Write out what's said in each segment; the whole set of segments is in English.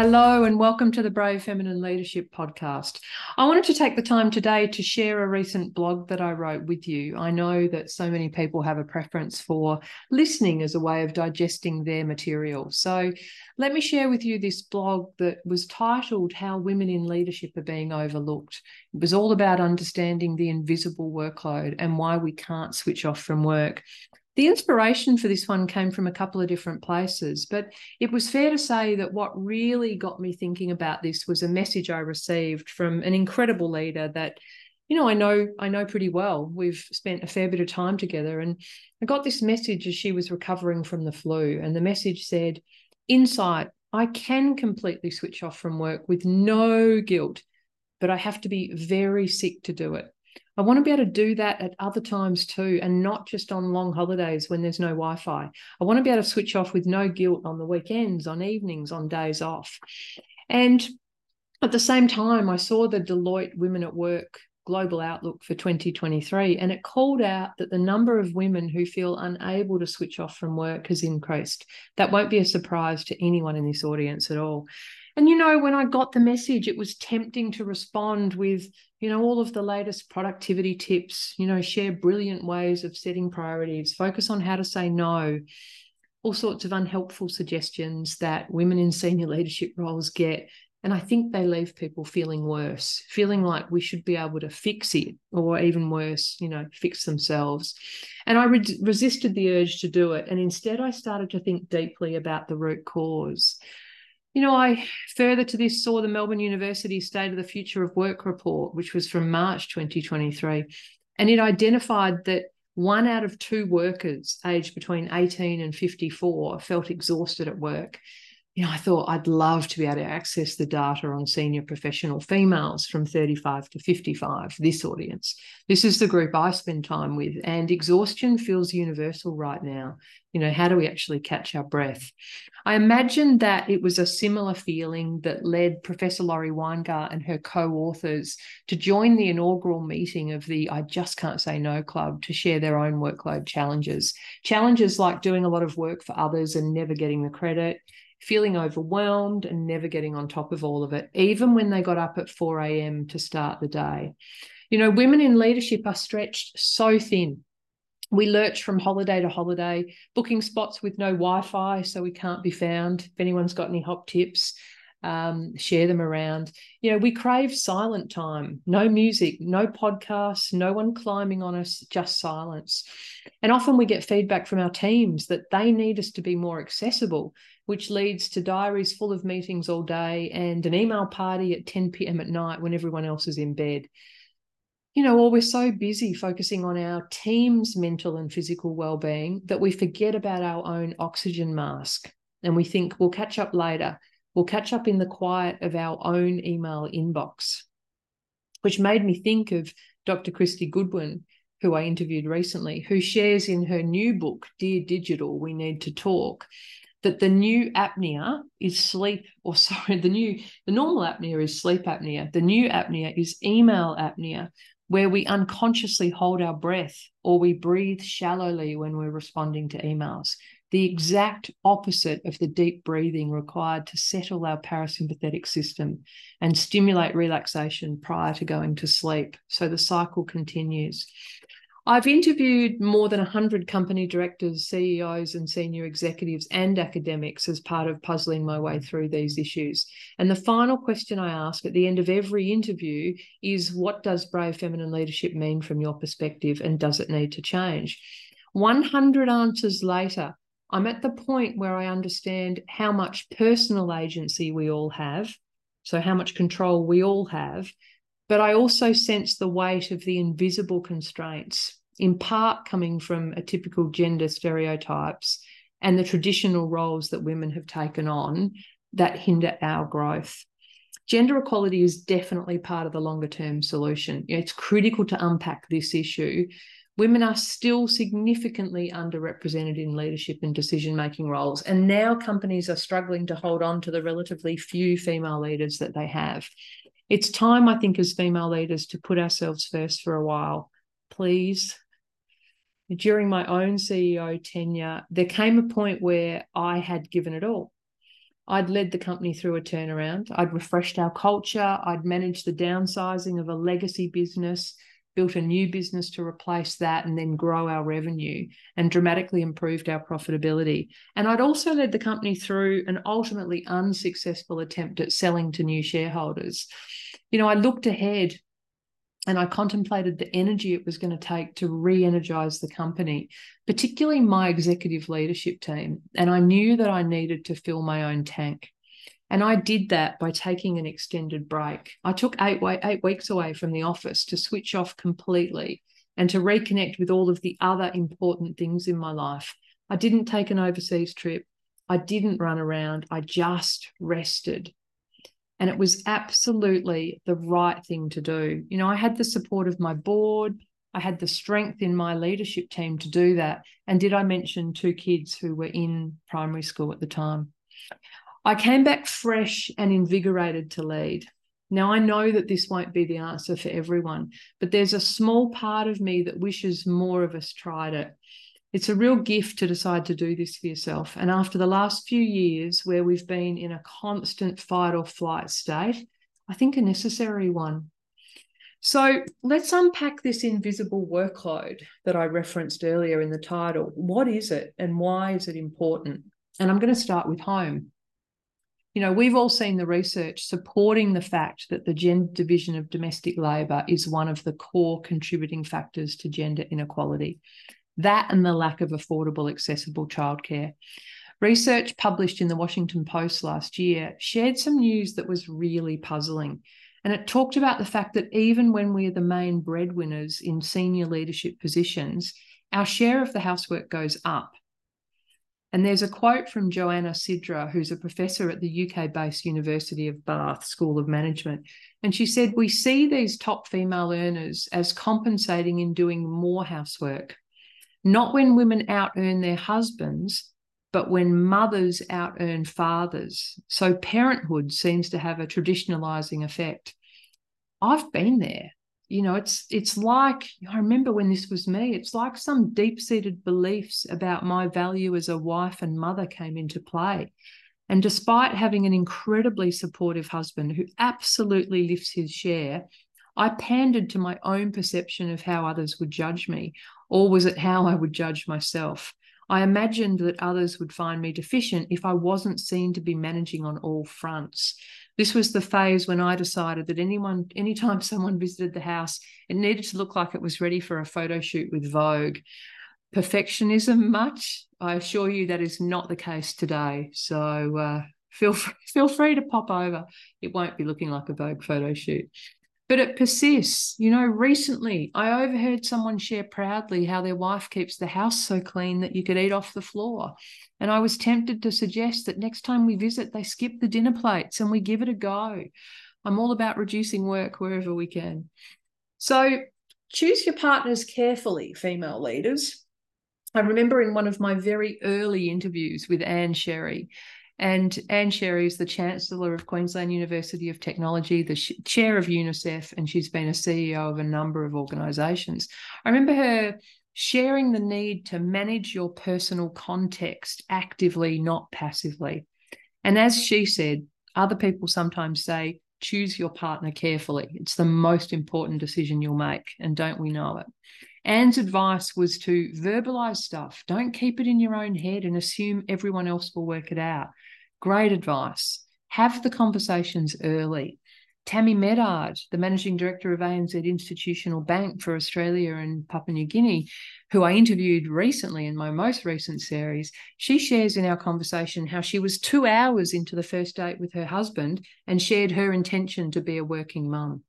Hello, and welcome to the Brave Feminine Leadership Podcast. I wanted to take the time today to share a recent blog that I wrote with you. I know that so many people have a preference for listening as a way of digesting their material. So, let me share with you this blog that was titled How Women in Leadership Are Being Overlooked. It was all about understanding the invisible workload and why we can't switch off from work. The inspiration for this one came from a couple of different places, but it was fair to say that what really got me thinking about this was a message I received from an incredible leader that you know, I know I know pretty well. We've spent a fair bit of time together and I got this message as she was recovering from the flu and the message said, "Insight, I can completely switch off from work with no guilt, but I have to be very sick to do it. I want to be able to do that at other times too, and not just on long holidays when there's no Wi Fi. I want to be able to switch off with no guilt on the weekends, on evenings, on days off. And at the same time, I saw the Deloitte Women at Work Global Outlook for 2023, and it called out that the number of women who feel unable to switch off from work has increased. That won't be a surprise to anyone in this audience at all. And you know, when I got the message, it was tempting to respond with, you know, all of the latest productivity tips, you know, share brilliant ways of setting priorities, focus on how to say no, all sorts of unhelpful suggestions that women in senior leadership roles get. And I think they leave people feeling worse, feeling like we should be able to fix it, or even worse, you know, fix themselves. And I re- resisted the urge to do it. And instead, I started to think deeply about the root cause. You know, I further to this saw the Melbourne University State of the Future of Work report, which was from March 2023, and it identified that one out of two workers aged between 18 and 54 felt exhausted at work you know, I thought I'd love to be able to access the data on senior professional females from 35 to 55, this audience. This is the group I spend time with, and exhaustion feels universal right now. You know, how do we actually catch our breath? I imagine that it was a similar feeling that led Professor Laurie Weingart and her co authors to join the inaugural meeting of the I Just Can't Say No Club to share their own workload challenges. Challenges like doing a lot of work for others and never getting the credit feeling overwhelmed and never getting on top of all of it, even when they got up at 4 a.m. to start the day. You know, women in leadership are stretched so thin. We lurch from holiday to holiday, booking spots with no Wi Fi, so we can't be found. If anyone's got any hot tips, um, share them around. You know, we crave silent time, no music, no podcasts, no one climbing on us, just silence. And often we get feedback from our teams that they need us to be more accessible, which leads to diaries full of meetings all day and an email party at 10 p.m. at night when everyone else is in bed. You know, or we're so busy focusing on our team's mental and physical well-being that we forget about our own oxygen mask and we think we'll catch up later We'll catch up in the quiet of our own email inbox, which made me think of Dr. Kristy Goodwin, who I interviewed recently, who shares in her new book, Dear Digital, We Need to Talk, that the new apnea is sleep, or sorry, the new, the normal apnea is sleep apnea. The new apnea is email apnea, where we unconsciously hold our breath or we breathe shallowly when we're responding to emails the exact opposite of the deep breathing required to settle our parasympathetic system and stimulate relaxation prior to going to sleep. So the cycle continues. I've interviewed more than 100 company directors, CEOs, and senior executives and academics as part of puzzling my way through these issues. And the final question I ask at the end of every interview is What does brave feminine leadership mean from your perspective, and does it need to change? 100 answers later, I'm at the point where I understand how much personal agency we all have, so how much control we all have, but I also sense the weight of the invisible constraints, in part coming from a typical gender stereotypes and the traditional roles that women have taken on that hinder our growth. Gender equality is definitely part of the longer term solution. It's critical to unpack this issue women are still significantly underrepresented in leadership and decision making roles. And now companies are struggling to hold on to the relatively few female leaders that they have. It's time, I think, as female leaders to put ourselves first for a while. Please. During my own CEO tenure, there came a point where I had given it all. I'd led the company through a turnaround. I'd refreshed our culture. I'd managed the downsizing of a legacy business, built a new business to replace that, and then grow our revenue and dramatically improved our profitability. And I'd also led the company through an ultimately unsuccessful attempt at selling to new shareholders. You know, I looked ahead and I contemplated the energy it was going to take to re energize the company, particularly my executive leadership team. And I knew that I needed to fill my own tank. And I did that by taking an extended break. I took eight, eight weeks away from the office to switch off completely and to reconnect with all of the other important things in my life. I didn't take an overseas trip. I didn't run around. I just rested. And it was absolutely the right thing to do. You know, I had the support of my board, I had the strength in my leadership team to do that. And did I mention two kids who were in primary school at the time? I came back fresh and invigorated to lead. Now, I know that this won't be the answer for everyone, but there's a small part of me that wishes more of us tried it. It's a real gift to decide to do this for yourself. And after the last few years where we've been in a constant fight or flight state, I think a necessary one. So let's unpack this invisible workload that I referenced earlier in the title. What is it and why is it important? And I'm going to start with home. You know, we've all seen the research supporting the fact that the gender division of domestic labour is one of the core contributing factors to gender inequality that and the lack of affordable, accessible childcare. Research published in the Washington Post last year shared some news that was really puzzling. And it talked about the fact that even when we're the main breadwinners in senior leadership positions, our share of the housework goes up. And there's a quote from Joanna Syrda, who's a professor at the UK based University of Bath School of Management. And she said, We see these top female earners as compensating in doing more housework not when women out earn their husbands, but when mothers out earn fathers. So parenthood seems to have a traditionalizing effect. I've been there. You know, it's it's like I remember when this was me, it's like some deep-seated beliefs about my value as a wife and mother came into play. And despite having an incredibly supportive husband who absolutely lifts his share, I pandered to my own perception of how others would judge me, or was it how I would judge myself? I imagined that others would find me deficient if I wasn't seen to be managing on all fronts. This was the phase when I decided that anyone, anytime someone visited the house, it needed to look like it was ready for a photo shoot with Vogue. Perfectionism, much? I assure you that is not the case today. So uh, feel free, feel free to pop over. It won't be looking like a Vogue photo shoot but it persists. You know, recently I overheard someone share proudly how their wife keeps the house so clean that you could eat off the floor. And I was tempted to suggest that next time we visit, they skip the dinner plates and we give it a go. I'm all about reducing work wherever we can. So choose your partners carefully, female leaders. I remember in one of my very early interviews with Ann Sherry, and Ann Sherry is the Chancellor of Queensland University of Technology, the chair of UNICEF, and she's been a CEO of a number of organisations. I remember her sharing the need to manage your personal context actively, not passively. And as she said, other people sometimes say, choose your partner carefully. It's the most important decision you'll make. And don't we know it? Ann's advice was to verbalize stuff. Don't keep it in your own head and assume everyone else will work it out. Great advice. Have the conversations early. Tammy Medard, the managing director of ANZ Institutional Bank for Australia and Papua New Guinea, who I interviewed recently in my most recent series, she shares in our conversation how she was two hours into the first date with her husband and shared her intention to be a working mum.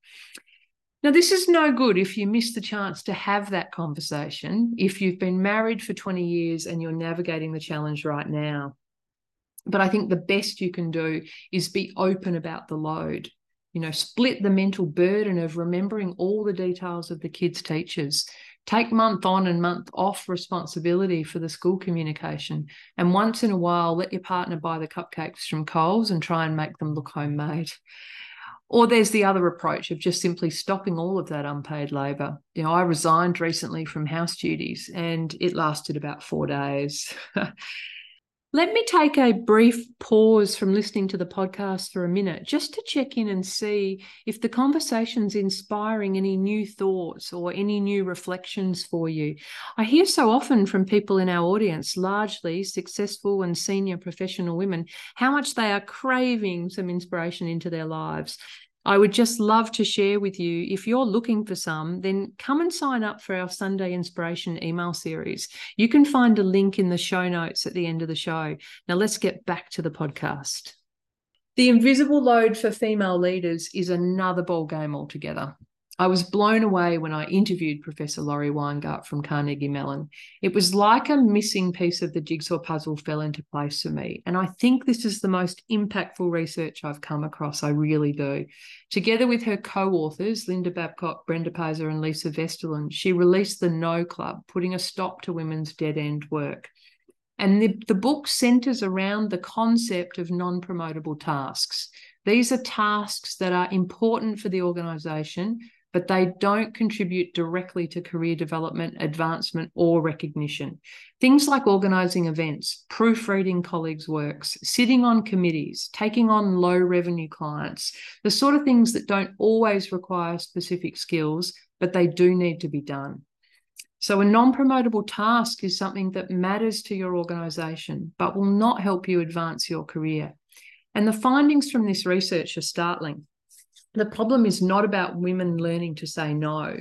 Now, this is no good if you miss the chance to have that conversation, if you've been married for 20 years and you're navigating the challenge right now. But I think the best you can do is be open about the load. You know, split the mental burden of remembering all the details of the kids' teachers. Take month on and month off responsibility for the school communication. And once in a while, let your partner buy the cupcakes from Coles and try and make them look homemade. Or there's the other approach of just simply stopping all of that unpaid labour. You know, I resigned recently from house duties and it lasted about four days. Let me take a brief pause from listening to the podcast for a minute just to check in and see if the conversation's inspiring any new thoughts or any new reflections for you. I hear so often from people in our audience, largely successful and senior professional women, how much they are craving some inspiration into their lives. I would just love to share with you. If you're looking for some, then come and sign up for our Sunday Inspiration email series. You can find a link in the show notes at the end of the show. Now, let's get back to the podcast. The invisible load for female leaders is another ball game altogether. I was blown away when I interviewed Professor Laurie Weingart from Carnegie Mellon. It was like a missing piece of the jigsaw puzzle fell into place for me. And I think this is the most impactful research I've come across. I really do. Together with her co authors, Linda Babcock, Brenda Peyser, and Lise Vesterlund, she released the No Club, putting a stop to women's dead end work. And the, the book centers around the concept of non promotable tasks. These are tasks that are important for the organization but they don't contribute directly to career development, advancement, or recognition. Things like organizing events, proofreading colleagues' works, sitting on committees, taking on low revenue clients, the sort of things that don't always require specific skills, but they do need to be done. So, a non promotable task is something that matters to your organization, but will not help you advance your career. And the findings from this research are startling the problem is not about women learning to say no.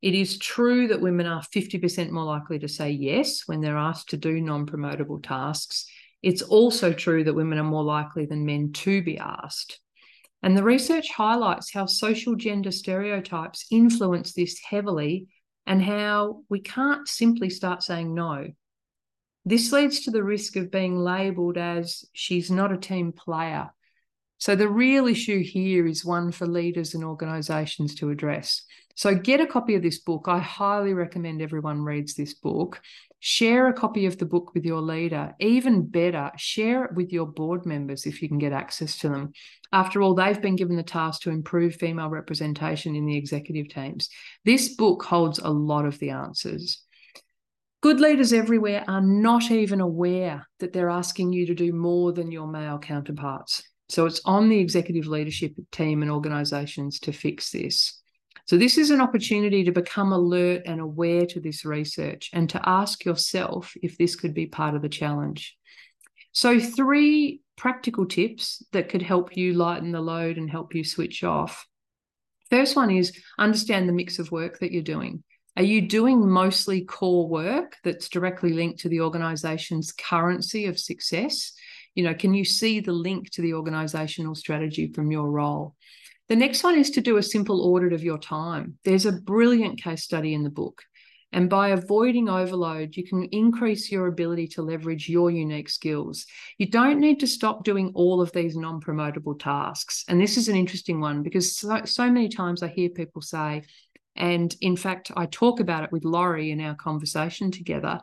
It is true that women are 50% more likely to say yes when they're asked to do non promotable tasks. It's also true that women are more likely than men to be asked. And the research highlights how social gender stereotypes influence this heavily and how we can't simply start saying no. This leads to the risk of being labelled as she's not a team player so the real issue here is one for leaders and organizations to address. So get a copy of this book. I highly recommend everyone reads this book. Share a copy of the book with your leader. Even better, share it with your board members if you can get access to them. After all, they've been given the task to improve female representation in the executive teams. This book holds a lot of the answers. Good leaders everywhere are not even aware that they're asking you to do more than your male counterparts. So it's on the executive leadership team and organizations to fix this. So this is an opportunity to become alert and aware to this research and to ask yourself if this could be part of the challenge. So, three practical tips that could help you lighten the load and help you switch off. First one is understand the mix of work that you're doing. Are you doing mostly core work that's directly linked to the organization's currency of success? You know can you see the link to the organizational strategy from your role the next one is to do a simple audit of your time there's a brilliant case study in the book and by avoiding overload, you can increase your ability to leverage your unique skills. You don't need to stop doing all of these non promotable tasks. And this is an interesting one because so, so many times I hear people say, and in fact, I talk about it with Laurie in our conversation together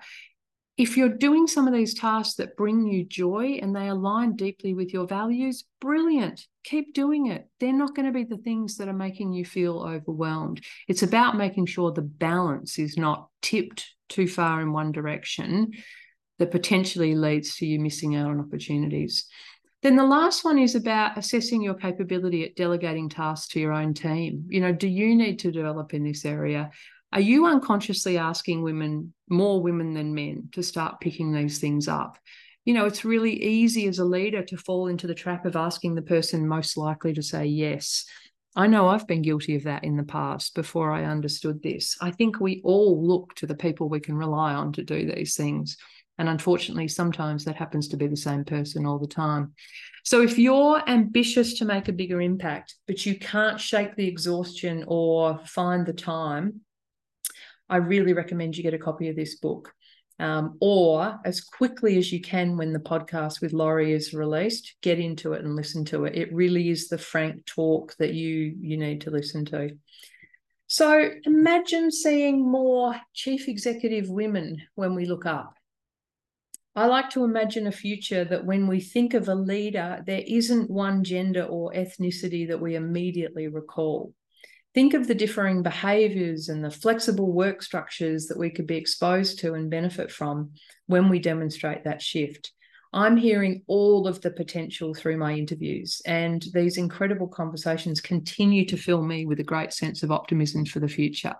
if you're doing some of these tasks that bring you joy and they align deeply with your values, brilliant. Keep doing it. They're not going to be the things that are making you feel overwhelmed. It's about making sure the balance is not tipped too far in one direction that potentially leads to you missing out on opportunities. Then the last one is about assessing your capability at delegating tasks to your own team. You know, do you need to develop in this area? Are you unconsciously asking women, more women than men, to start picking these things up? You know, it's really easy as a leader to fall into the trap of asking the person most likely to say yes. I know I've been guilty of that in the past before I understood this. I think we all look to the people we can rely on to do these things. And unfortunately, sometimes that happens to be the same person all the time. So if you're ambitious to make a bigger impact, but you can't shake the exhaustion or find the time, I really recommend you get a copy of this book. Um, or as quickly as you can when the podcast with Laurie is released, get into it and listen to it. It really is the frank talk that you you need to listen to. So imagine seeing more chief executive women when we look up. I like to imagine a future that when we think of a leader, there isn't one gender or ethnicity that we immediately recall think of the differing behaviors and the flexible work structures that we could be exposed to and benefit from when we demonstrate that shift. I'm hearing all of the potential through my interviews, and these incredible conversations continue to fill me with a great sense of optimism for the future.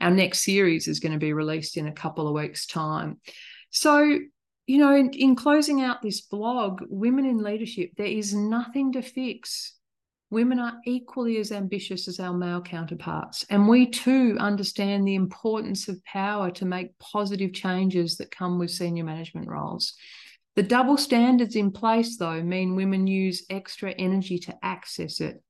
Our next series is going to be released in a couple of weeks' time. So, you know, in, in closing out this blog, Women in Leadership, there is nothing to fix. Women are equally as ambitious as our male counterparts. And we too understand the importance of power to make positive changes that come with senior management roles. The double standards in place, though, mean women use extra energy to access it.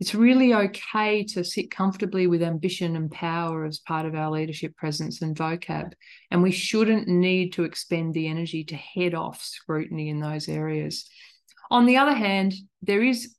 It's really okay to sit comfortably with ambition and power as part of our leadership presence and vocab. And we shouldn't need to expend the energy to head off scrutiny in those areas. On the other hand, there is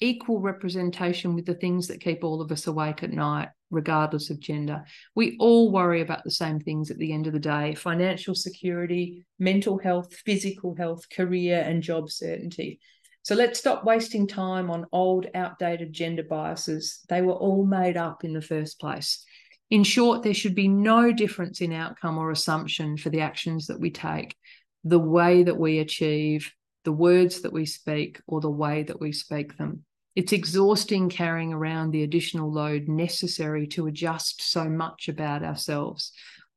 equal representation with the things that keep all of us awake at night regardless of gender. We all worry about the same things at the end of the day financial security, mental health, physical health, career, and job certainty. So let's stop wasting time on old, outdated gender biases. They were all made up in the first place. In short, there should be no difference in outcome or assumption for the actions that we take, the way that we achieve, the words that we speak, or the way that we speak them. It's exhausting carrying around the additional load necessary to adjust so much about ourselves.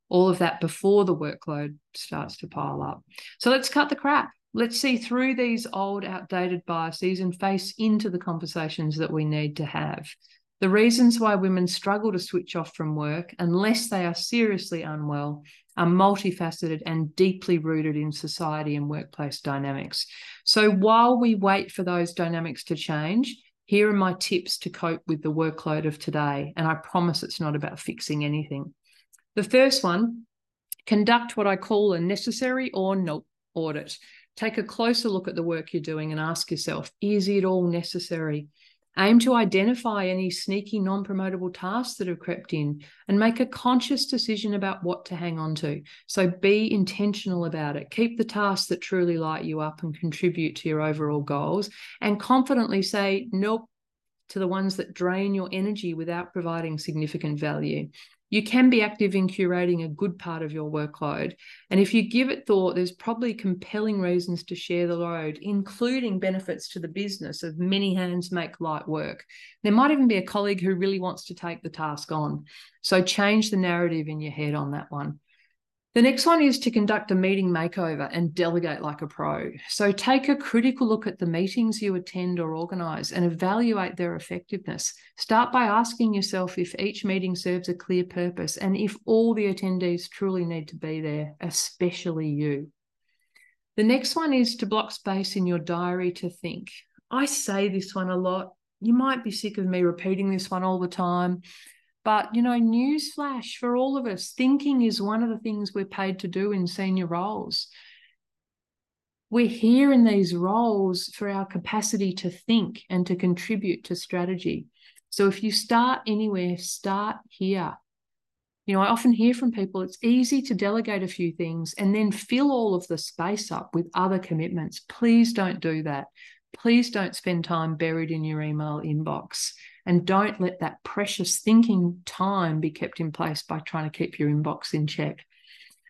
All of that before the workload starts to pile up. So let's cut the crap. Let's see through these old, outdated biases and face into the conversations that we need to have. The reasons why women struggle to switch off from work, unless they are seriously unwell, are multifaceted and deeply rooted in society and workplace dynamics. So while we wait for those dynamics to change, here are my tips to cope with the workload of today. And I promise it's not about fixing anything. The first one conduct what I call a necessary or not audit. Take a closer look at the work you're doing and ask yourself is it all necessary? Aim to identify any sneaky, non promotable tasks that have crept in and make a conscious decision about what to hang on to. So be intentional about it. Keep the tasks that truly light you up and contribute to your overall goals, and confidently say nope to the ones that drain your energy without providing significant value you can be active in curating a good part of your workload. And if you give it thought, there's probably compelling reasons to share the load, including benefits to the business of many hands make light work. There might even be a colleague who really wants to take the task on. So change the narrative in your head on that one. The next one is to conduct a meeting makeover and delegate like a pro. So take a critical look at the meetings you attend or organize and evaluate their effectiveness. Start by asking yourself if each meeting serves a clear purpose and if all the attendees truly need to be there, especially you. The next one is to block space in your diary to think. I say this one a lot. You might be sick of me repeating this one all the time. But, you know, newsflash for all of us thinking is one of the things we're paid to do in senior roles. We're here in these roles for our capacity to think and to contribute to strategy. So if you start anywhere, start here. You know, I often hear from people it's easy to delegate a few things and then fill all of the space up with other commitments. Please don't do that. Please don't spend time buried in your email inbox. And don't let that precious thinking time be kept in place by trying to keep your inbox in check.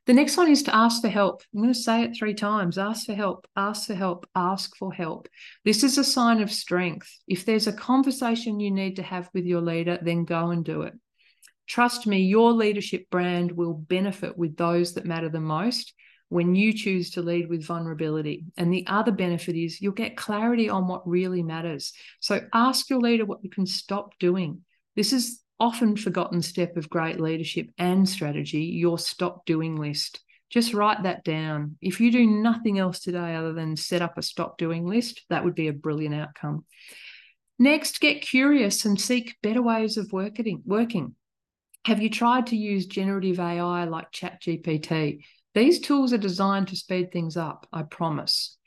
The next one is to ask for help. I'm going to say it three times ask for help, ask for help, ask for help. This is a sign of strength. If there's a conversation you need to have with your leader, then go and do it. Trust me, your leadership brand will benefit with those that matter the most when you choose to lead with vulnerability. And the other benefit is you'll get clarity on what really matters. So ask your leader what you can stop doing. This is often forgotten step of great leadership and strategy, your stop doing list. Just write that down. If you do nothing else today other than set up a stop doing list, that would be a brilliant outcome. Next, get curious and seek better ways of working. Have you tried to use generative AI like ChatGPT? These tools are designed to speed things up, I promise.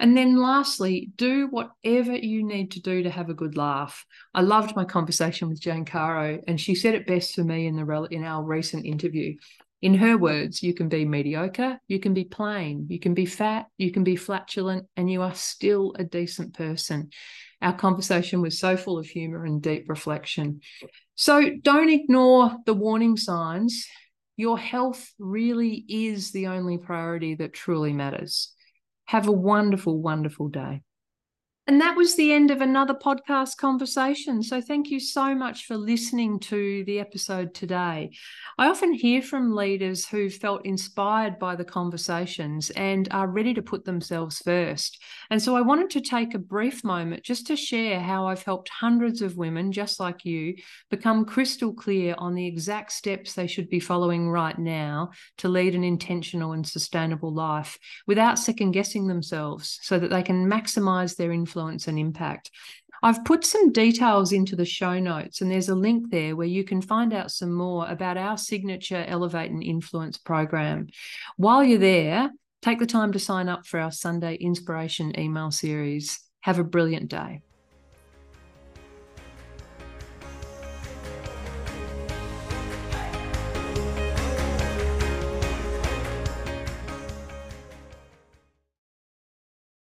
And then lastly, do whatever you need to do to have a good laugh. I loved my conversation with Jane Caro, and she said it best for me in the in our recent interview. In her words, you can be mediocre, you can be plain, you can be fat, you can be flatulent, and you are still a decent person. Our conversation was so full of humor and deep reflection. So don't ignore the warning signs your health really is the only priority that truly matters. Have a wonderful, wonderful day. And that was the end of another podcast conversation. So, thank you so much for listening to the episode today. I often hear from leaders who felt inspired by the conversations and are ready to put themselves first. And so, I wanted to take a brief moment just to share how I've helped hundreds of women, just like you, become crystal clear on the exact steps they should be following right now to lead an intentional and sustainable life without second guessing themselves so that they can maximize their influence influence and impact. I've put some details into the show notes, and there's a link there where you can find out some more about our signature Elevate and Influence program. While you're there, take the time to sign up for our Sunday inspiration email series. Have a brilliant day.